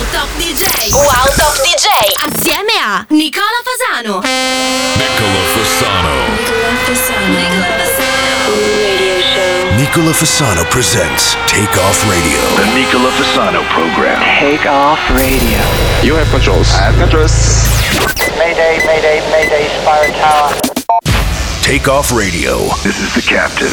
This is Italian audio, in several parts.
Wow Top DJ. Wow Top DJ. Assieme a Nicola Fasano. Nicola Fasano. Nicola Fasano. Nicola Fasano. Radio show. Nicola Fasano presents Take Off Radio. The Nicola Fasano program. Take off radio. You have controls. I have controls. Mayday, mayday, mayday, Spire Tower. Take Off Radio. This is the captain.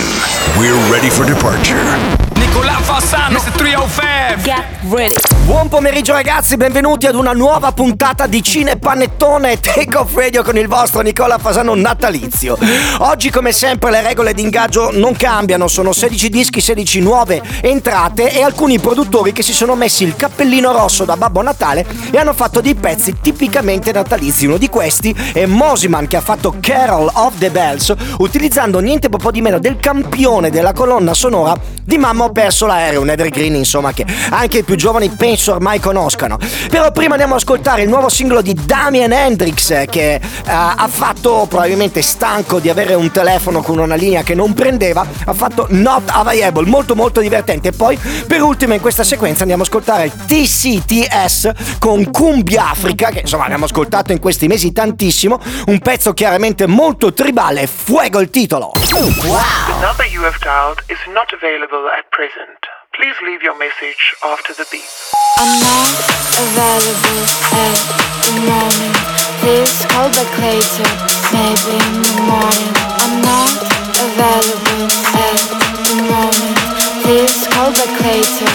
We're ready for departure. Nicola Fassano, Mr. 305. Get ready. Buon pomeriggio ragazzi, benvenuti ad una nuova puntata di Cine Panettone Take Off Radio con il vostro Nicola Fasano natalizio. Oggi come sempre le regole di ingaggio non cambiano, sono 16 dischi, 16 nuove entrate e alcuni produttori che si sono messi il cappellino rosso da Babbo Natale e hanno fatto dei pezzi tipicamente natalizi. Uno di questi è Mosiman che ha fatto Carol of the Bells utilizzando niente po' di meno del campione della colonna sonora di Mamma ho perso l'aereo, un evergreen insomma che anche i più giovani penso ormai conoscano. Però prima andiamo ad ascoltare il nuovo singolo di Damien Hendrix eh, che eh, ha fatto probabilmente stanco di avere un telefono con una linea che non prendeva, ha fatto Not Available, molto molto divertente. E poi per ultimo in questa sequenza andiamo ad ascoltare TCTS con Cumbia Africa che insomma abbiamo ascoltato in questi mesi tantissimo, un pezzo chiaramente molto tribale, Fuego il titolo. The number you have dialed is not available at present. Please leave your message after the beep. I'm not available at the moment. Please call back later, maybe in the morning. I'm not available at the moment. Please call back later,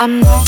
I'm not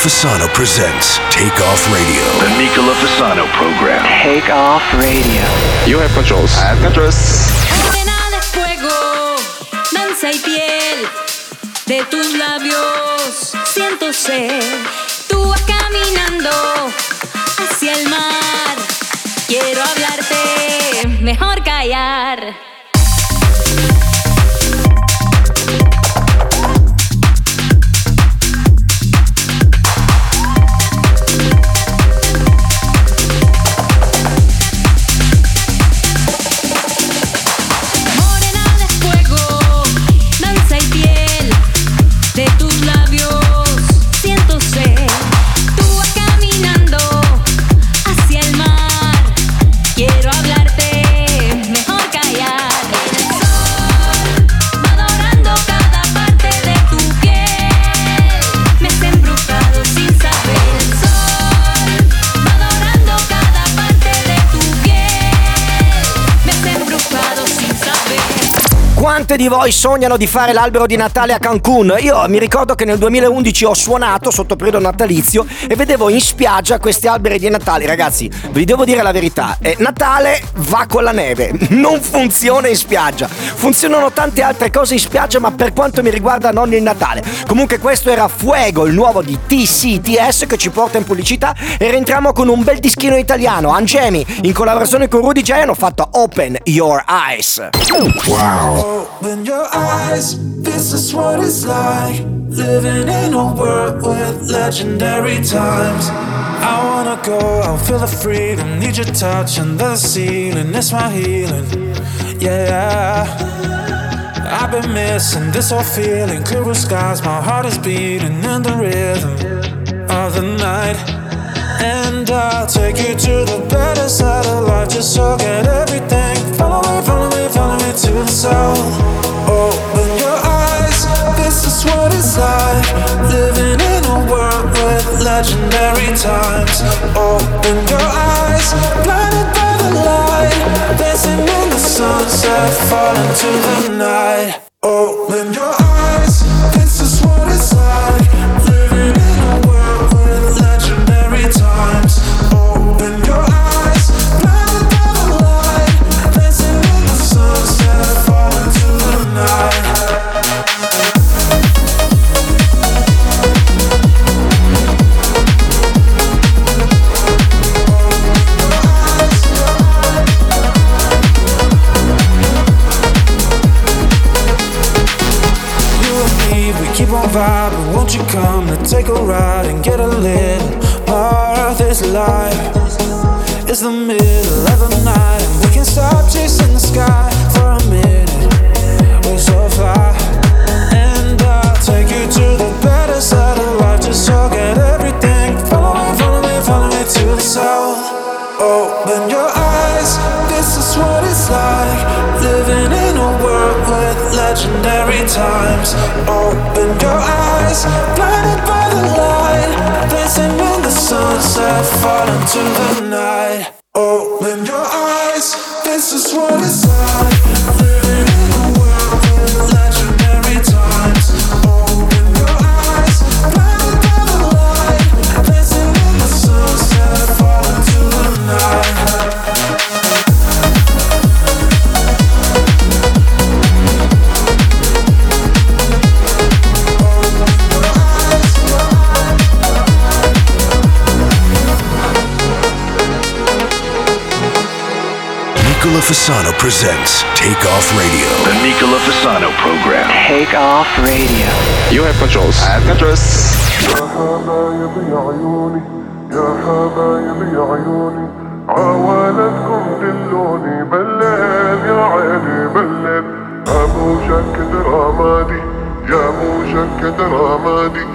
Fasano presents Take Off Radio. The Nicola Fasano program. Take off radio. You have controls. I have controls. Morena de fuego, danza y piel de tus labios. Siento sed, tú vas caminando hacia el mar. Quiero hablarte, mejor callar. Quante di voi sognano di fare l'albero di Natale a Cancun? Io mi ricordo che nel 2011 ho suonato sotto periodo natalizio e vedevo in spiaggia questi alberi di Natale. Ragazzi, vi devo dire la verità: eh, Natale va con la neve, non funziona in spiaggia. Funzionano tante altre cose in spiaggia, ma per quanto mi riguarda non il Natale. Comunque questo era Fuego, il nuovo di TCTS che ci porta in pubblicità e rientriamo con un bel dischino italiano. Angemi, in collaborazione con Rudy J hanno fatto Open Your Eyes. Open your eyes, this is what it's like. Living in a world with legendary times. I wanna go, I'll feel the freedom. Need your touch under the ceiling, it's my healing. Yeah, I've been missing this whole feeling. Clear skies, my heart is beating in the rhythm of the night. And I'll take you to the better side of life. Just forget everything. Follow me, follow me, follow me to the south. Open your eyes, this is what it's like. Living in a world with legendary times. Open your eyes, blinded by the light. Dancing in the sunset, falling to the night. Open your eyes, Me, we keep on vibing. Won't you come to take a ride and get a little more of this life? It's the middle of the night, and we can stop chasing the sky for a minute. We're so fly, and I'll take you to the better side of life. Just forget everything. Follow me, follow me, follow me to the south. Open your eyes, legendary times. Open your eyes, blinded by the light. Dancing in the sunset, fall into the night. Open your eyes, this is what it's like. Fasano presents Take Off Radio. The Nicola Fasano program. Take off radio. You have controls. I have controls. حبايبي عيوني يا حبايبي عيوني عوالتكم دلوني بلال يا عيني بلال ابو شك درامادي يا ابو شك درامادي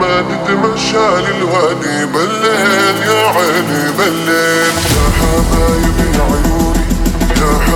ما تتمشى للوادي بلال يا عيني بلال يا حبايبي عيوني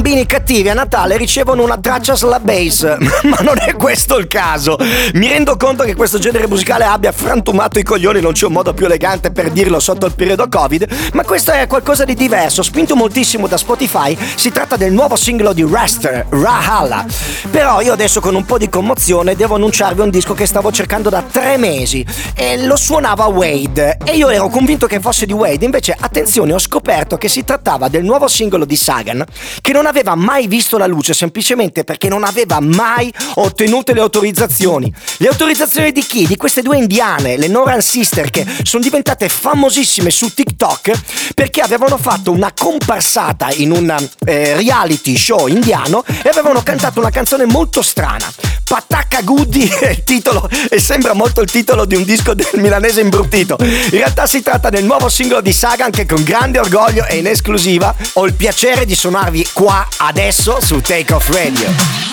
bambini cattivi a Natale ricevono una traccia slap bass, ma non è questo il caso. Mi rendo conto che questo genere musicale abbia frantumato i coglioni, non c'è un modo più elegante per dirlo sotto il periodo Covid, ma questo è qualcosa di diverso, spinto moltissimo da Spotify. Si tratta del nuovo singolo di Raster, Rahala. Però io adesso con un po' di commozione devo annunciarvi un disco che stavo cercando da tre mesi e lo suonava Wade e io ero convinto che fosse di Wade, invece attenzione ho scoperto che si trattava del nuovo singolo di Sagan che non aveva mai visto la luce semplicemente perché non aveva mai ottenuto le autorizzazioni. Le autorizzazioni di chi? Di queste due indiane, le Noran Sister, che sono diventate famosissime su TikTok perché avevano fatto una comparsata in un eh, reality show indiano e avevano cantato una canzone molto strana. Patacca Goody è il titolo e sembra molto il titolo di un disco del milanese imbruttito. In realtà si tratta del nuovo singolo di Sagan che con grande orgoglio e in esclusiva ho il piacere di suonarvi qua adesso su Take Off Radio.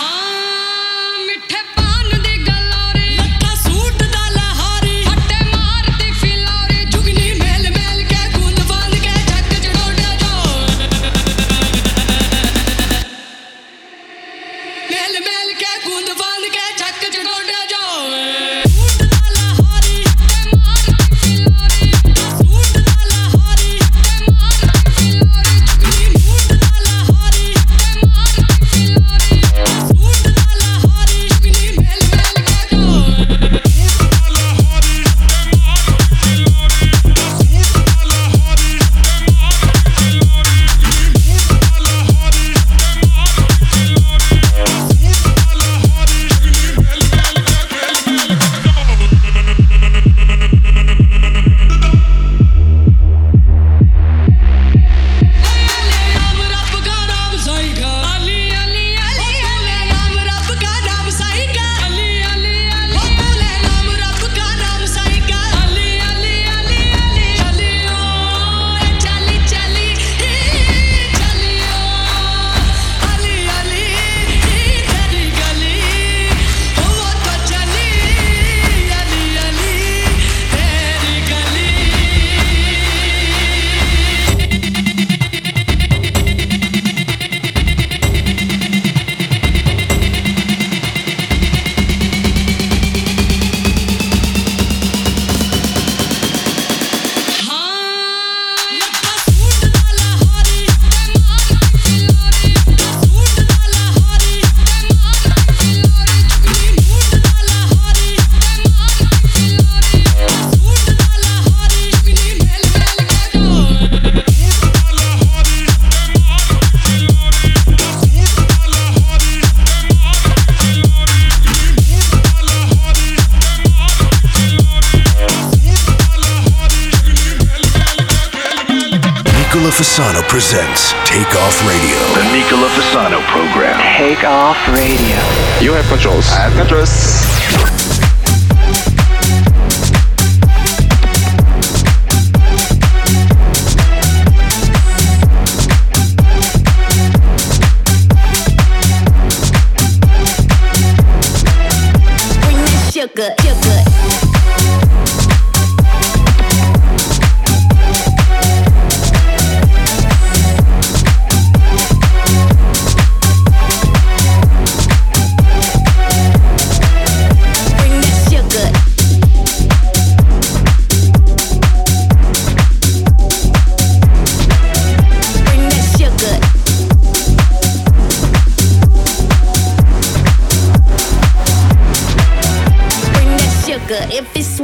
Off radio. You have controls. I have controls.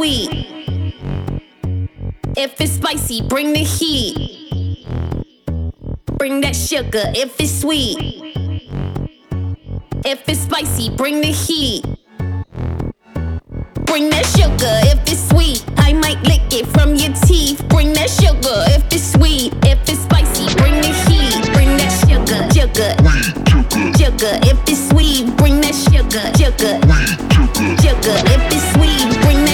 Sweet. If it's spicy, bring the heat. Bring that sugar if it's sweet. If it's spicy, bring the heat. Bring that sugar if it's sweet. I might lick it from your teeth. Bring that sugar if it's sweet. If it's spicy, bring the heat. Bring that sugar, sugar, sugar. If it's sweet, bring that sugar, sugar, sugar. If it's sweet,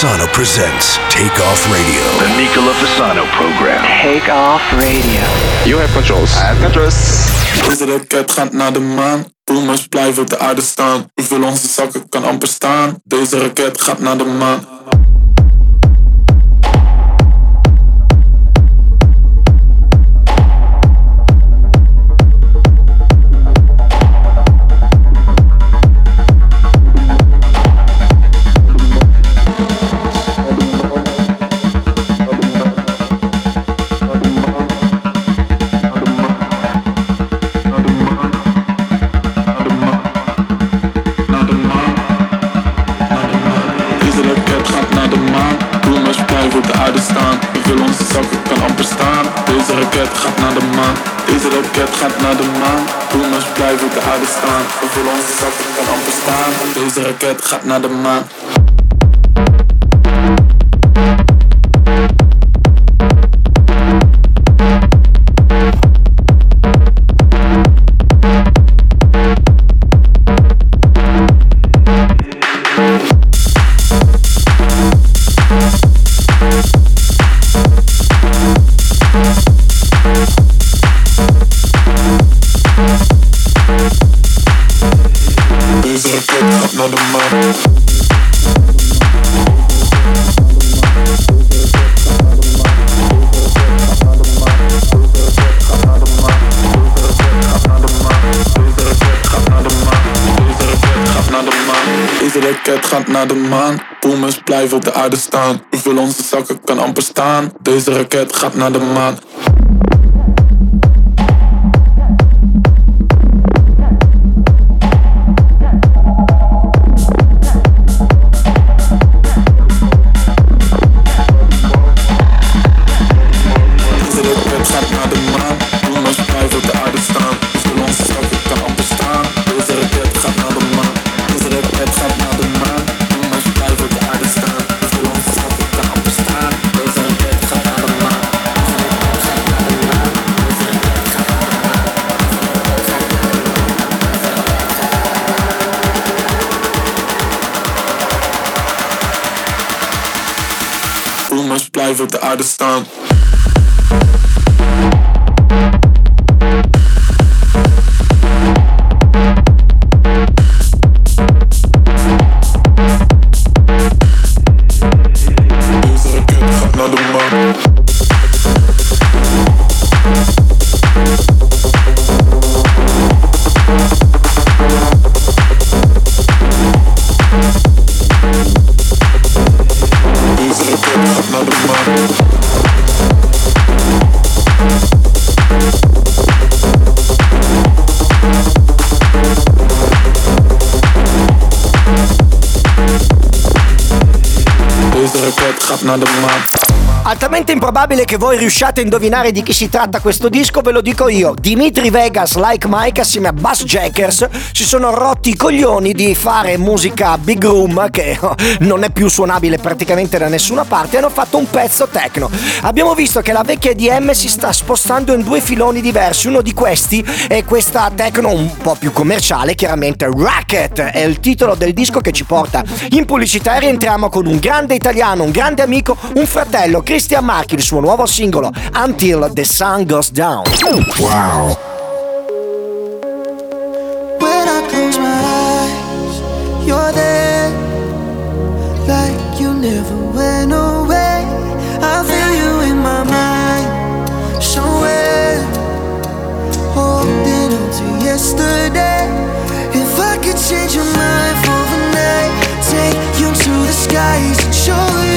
Fasano presents Take Off Radio. The Nicola Fasano program. Take off radio. You have controls. I have controls. Deze raket gaat naar de maan. Boomers blijven op de aarde staan. Hoeveel onze zakken kan amper staan. Deze raket gaat naar de maan. Raket gaat naar de maan. Deze raket gaat naar de maan. Boomers blijven op de aarde staan. Hoeveel onze zakken kan amper staan. Deze raket gaat naar de maan. Naar de maan. Boomers blijven op de aarde staan. Hoeveel onze zakken kan amper staan. Deze raket gaat naar de maan. hard to. Under my. Altamente improbabile che voi riusciate a indovinare di chi si tratta questo disco, ve lo dico io. Dimitri Vegas, Like Mike, assieme a Bass Jackers, si sono rotti i coglioni di fare musica big room, che oh, non è più suonabile praticamente da nessuna parte, e hanno fatto un pezzo techno. Abbiamo visto che la vecchia EDM si sta spostando in due filoni diversi. Uno di questi è questa techno un po' più commerciale, chiaramente Racket è il titolo del disco che ci porta in pubblicità e rientriamo con un grande italiano, un grande amico, un fratello, Christian Marchi, il suo nuovo singolo Until the Sun Goes Down. Wow. When I close my eyes, you're there. Like you never went away. I feel you in my mind. Somewhere. Holding on to yesterday. If I could change your mind for the night, take you to the skies and show you.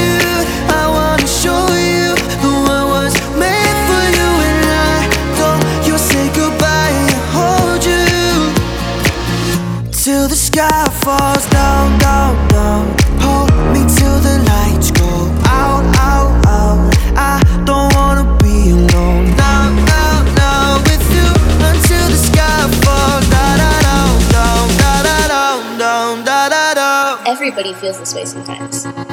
Falls down, down, down. Hold me till the lights go out, out, out. I don't wanna be alone now, now, now with you until the sky falls. Everybody feels this way sometimes.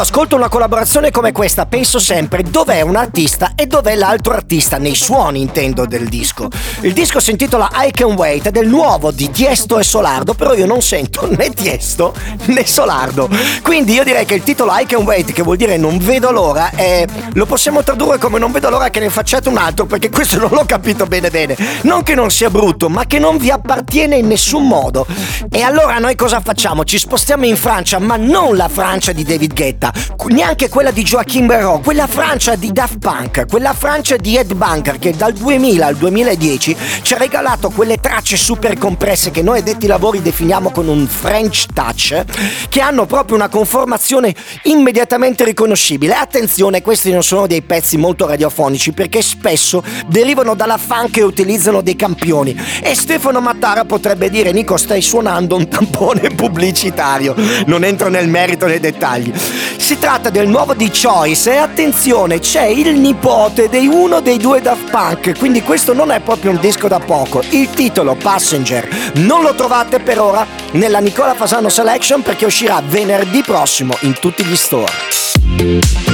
Quando ascolto una collaborazione come questa penso sempre dov'è un artista e dov'è l'altro artista, nei suoni intendo del disco. Il disco si intitola I Can Wait ed è il nuovo di Tiesto e Solardo, però io non sento né Tiesto né Solardo. Quindi io direi che il titolo I Can Wait, che vuol dire non vedo l'ora, è... lo possiamo tradurre come non vedo l'ora che ne facciate un altro, perché questo non l'ho capito bene bene. Non che non sia brutto, ma che non vi appartiene in nessun modo. E allora noi cosa facciamo? Ci spostiamo in Francia, ma non la Francia di David Guetta, neanche quella di Joachim Berraud, quella Francia di Daft Punk, quella Francia di Ed Bunker che dal 2000 al 2010 ci ha regalato quelle tracce super compresse che noi addetti ai lavori definiamo con un French touch, che hanno proprio una conformazione immediatamente riconoscibile. Attenzione, questi non sono dei pezzi molto radiofonici perché spesso derivano dalla funk e utilizzano dei campioni. E Stefano Mattara potrebbe dire Nico stai suonando un tampone pubblicitario. Non entro nel merito nei dettagli. Si tratta del nuovo di Choice e attenzione, c'è il nipote di uno dei due Daft Punk, quindi questo non è proprio un disco da poco. Il titolo Passenger non lo trovate per ora nella Nicola Fasano Selection perché uscirà venerdì prossimo in tutti gli store.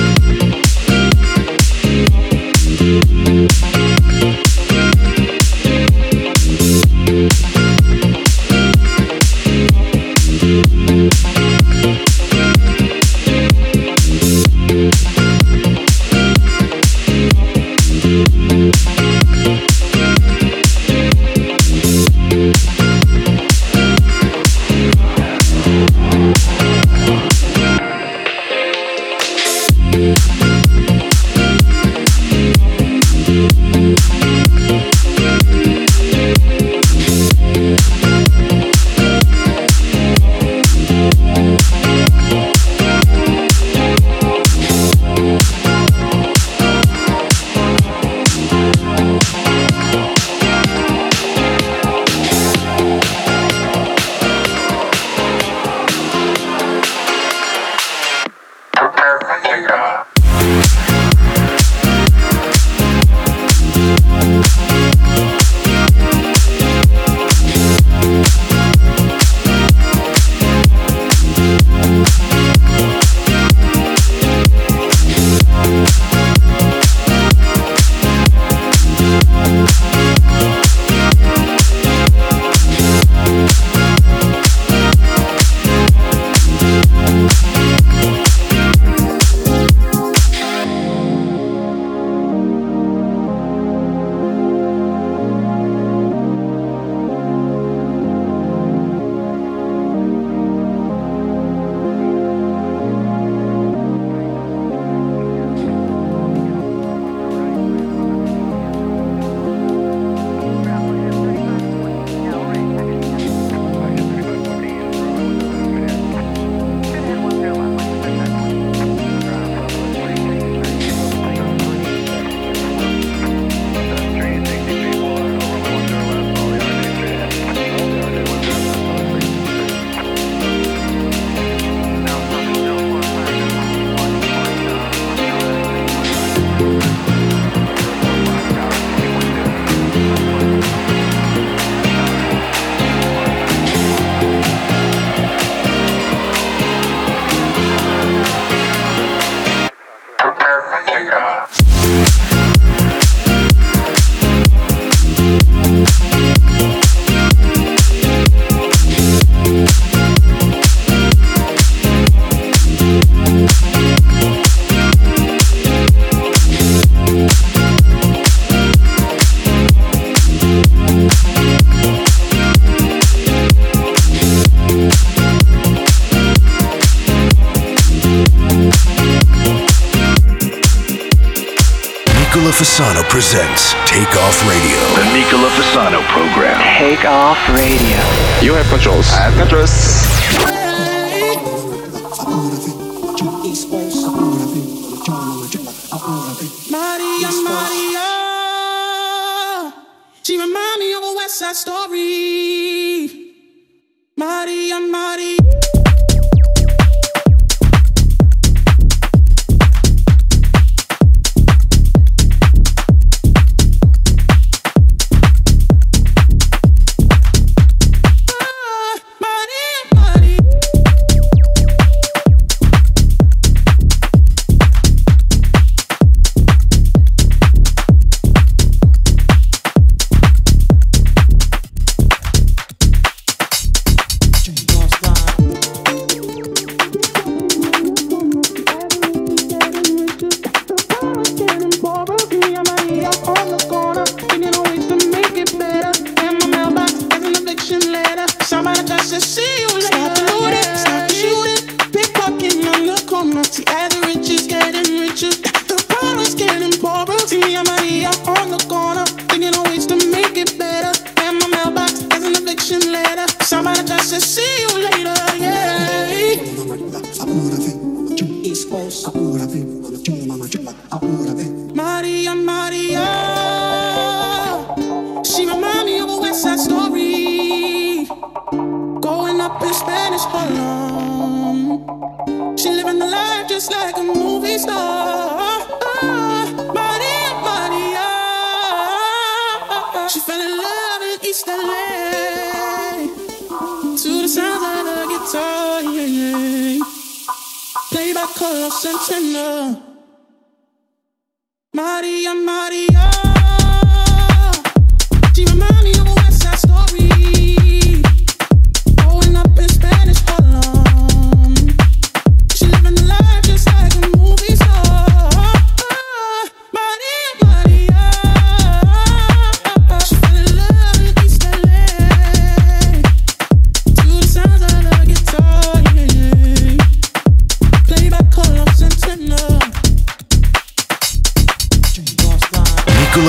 Presents Take Off Radio. The Nicola Fasano program. Take off radio. You have controls. I have controls. Maria, Maria. She remind me of a West Side Story. Maria, Maria. Just like a movie star. Ah, Maria, Maria. Ah. She fell in love in East LA to the sounds of the guitar. Yeah, yeah. Played by Carlos Santana. Maria, Maria.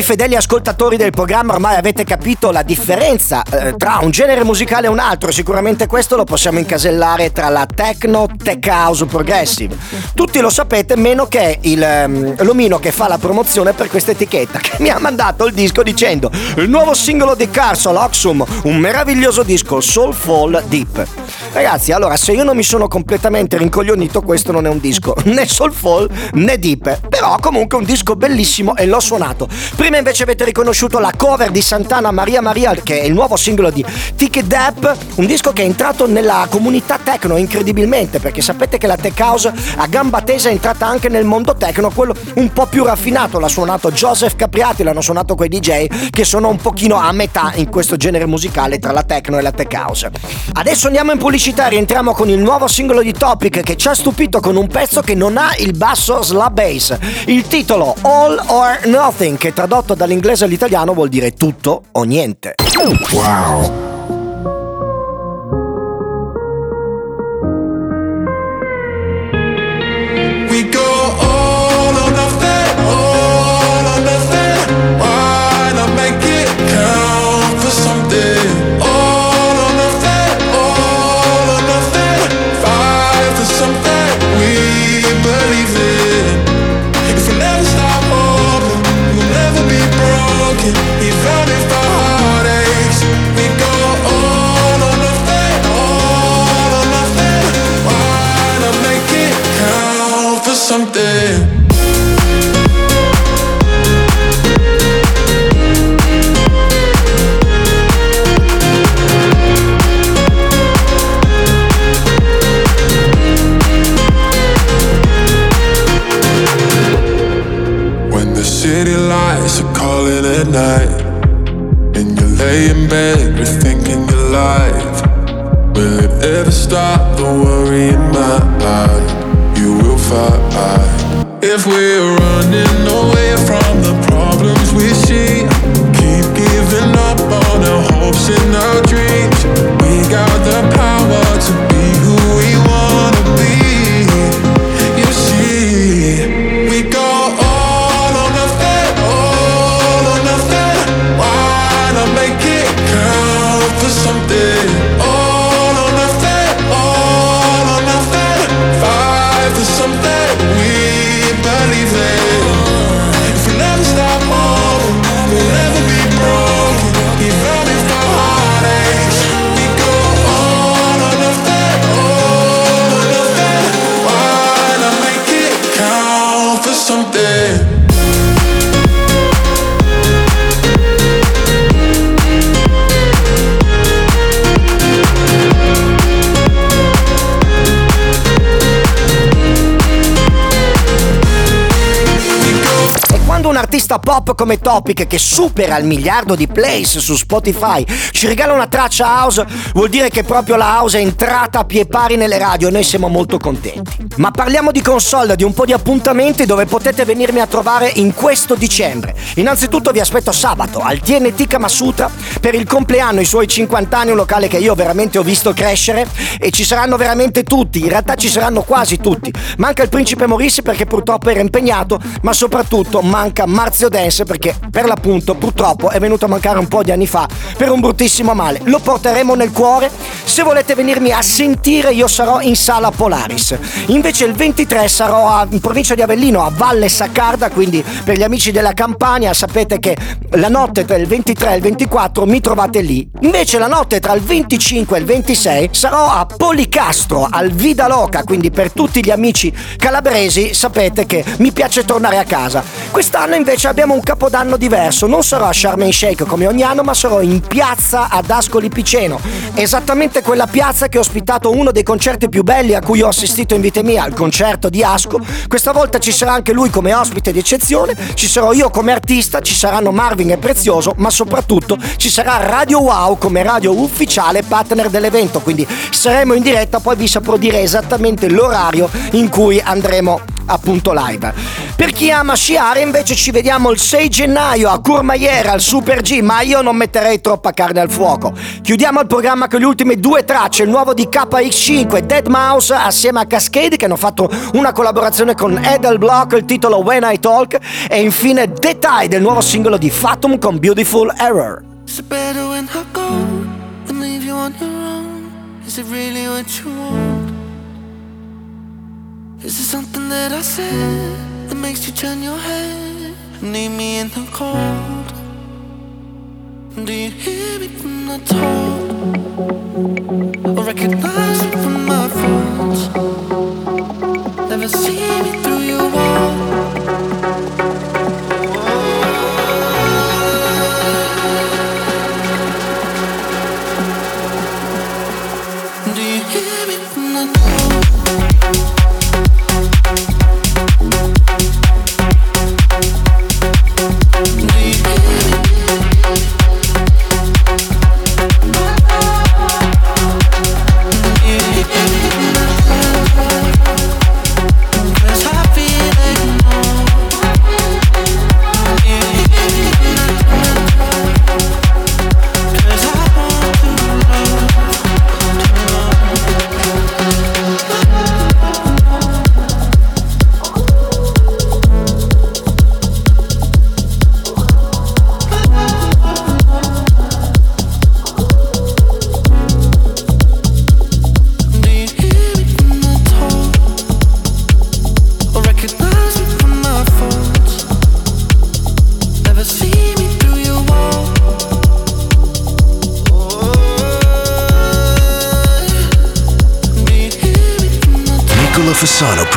Ai fedeli ascoltatori del programma, ormai avete capito la differenza eh, tra un genere musicale e un altro. Sicuramente questo lo possiamo incasellare tra la techno, tech house, progressive. Tutti lo sapete, meno che il, ehm, l'omino che fa la promozione per questa etichetta, che mi ha mandato il disco dicendo il nuovo singolo di Carson Oxum, un meraviglioso disco, Soulful Deep. Ragazzi, allora, se io non mi sono completamente rincoglionito, questo non è un disco né soulful né deep, però comunque un disco bellissimo e l'ho suonato. Prima invece avete riconosciuto la cover di Santana Maria Maria, che è il nuovo singolo di Ticket Dap, un disco che è entrato nella comunità techno incredibilmente, perché sapete che la tech house a gamba tesa è entrata anche nel mondo techno, quello un po' più raffinato, l'ha suonato Joseph Capriati, l'hanno suonato quei DJ che sono un pochino a metà in questo genere musicale tra la techno e la tech house. Adesso andiamo in pubblicità, rientriamo con il nuovo singolo di Topic che ci ha stupito con un pezzo che non ha il basso slab bass. Il titolo All or Nothing, che tradotto dall'inglese all'italiano vuol dire tutto o niente. Wow. Artista pop come Topic, che supera il miliardo di plays su Spotify, ci regala una traccia house, vuol dire che proprio la house è entrata a pie pari nelle radio e noi siamo molto contenti. Ma parliamo di console, di un po' di appuntamenti dove potete venirmi a trovare in questo dicembre. Innanzitutto vi aspetto sabato al TNT Kamasutra per il compleanno, i suoi 50 anni, un locale che io veramente ho visto crescere e ci saranno veramente tutti, in realtà ci saranno quasi tutti. Manca il principe Morissi perché purtroppo era impegnato, ma soprattutto manca Marzio Dance perché per l'appunto purtroppo è venuto a mancare un po' di anni fa per un bruttissimo male. Lo porteremo nel cuore. Se volete venirmi a sentire io sarò in sala Polaris. Invece il 23 sarò a- in provincia di Avellino a Valle Saccarda, quindi per gli amici della Campania sapete che la notte tra il 23 e il 24 mi trovate lì. Invece la notte tra il 25 e il 26 sarò a Policastro, al Vida Loca, quindi per tutti gli amici calabresi sapete che mi piace tornare a casa. Quest'anno invece abbiamo un capodanno diverso, non sarò a el Sheikh come ogni anno, ma sarò in piazza ad Ascoli Piceno, esattamente quella piazza che ha ospitato uno dei concerti più belli a cui ho assistito in vita mia, il concerto di Asco. Questa volta ci sarà anche lui come ospite di eccezione, ci sarò io come artista, ci saranno Marvin e Prezioso, ma soprattutto ci sarà Radio Wow come radio ufficiale partner dell'evento, quindi saremo in diretta, poi vi saprò dire esattamente l'orario in cui andremo appunto live. Per chi ama sciare invece ci vediamo il 6 gennaio a Courmayeur al Super G, ma io non metterei troppa carne al fuoco. Chiudiamo il programma con le ultime due tracce, il nuovo di KX5, Dead Mouse assieme a Cascade che hanno fatto una collaborazione con Edel Block, il titolo When I Talk e infine The Tide, il nuovo singolo di Fatum con Beautiful Error. Is it really what you want? Is it something that I said that makes you turn your head leave me in the cold? Do you hear me when I talk? Or recognize me from my thoughts? Never see me through your wall.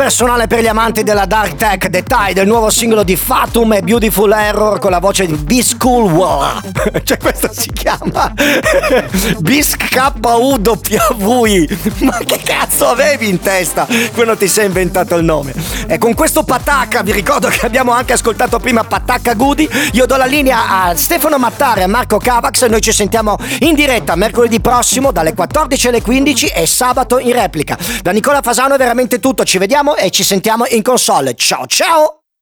Personale per gli amanti della Dark Tech, The Tide, il nuovo singolo di Fatum e Beautiful Error con la voce di B-School War. cioè questo si chiama Bisc. Ma che cazzo avevi in testa quando ti sei inventato il nome? E con questo patacca, vi ricordo che abbiamo anche ascoltato prima Patacca Goody, io do la linea a Stefano Mattare e Marco Cavax e noi ci sentiamo in diretta mercoledì prossimo dalle 14 alle 15 e sabato in replica. Da Nicola Fasano è veramente tutto, ci vediamo e ci sentiamo in console. Ciao ciao!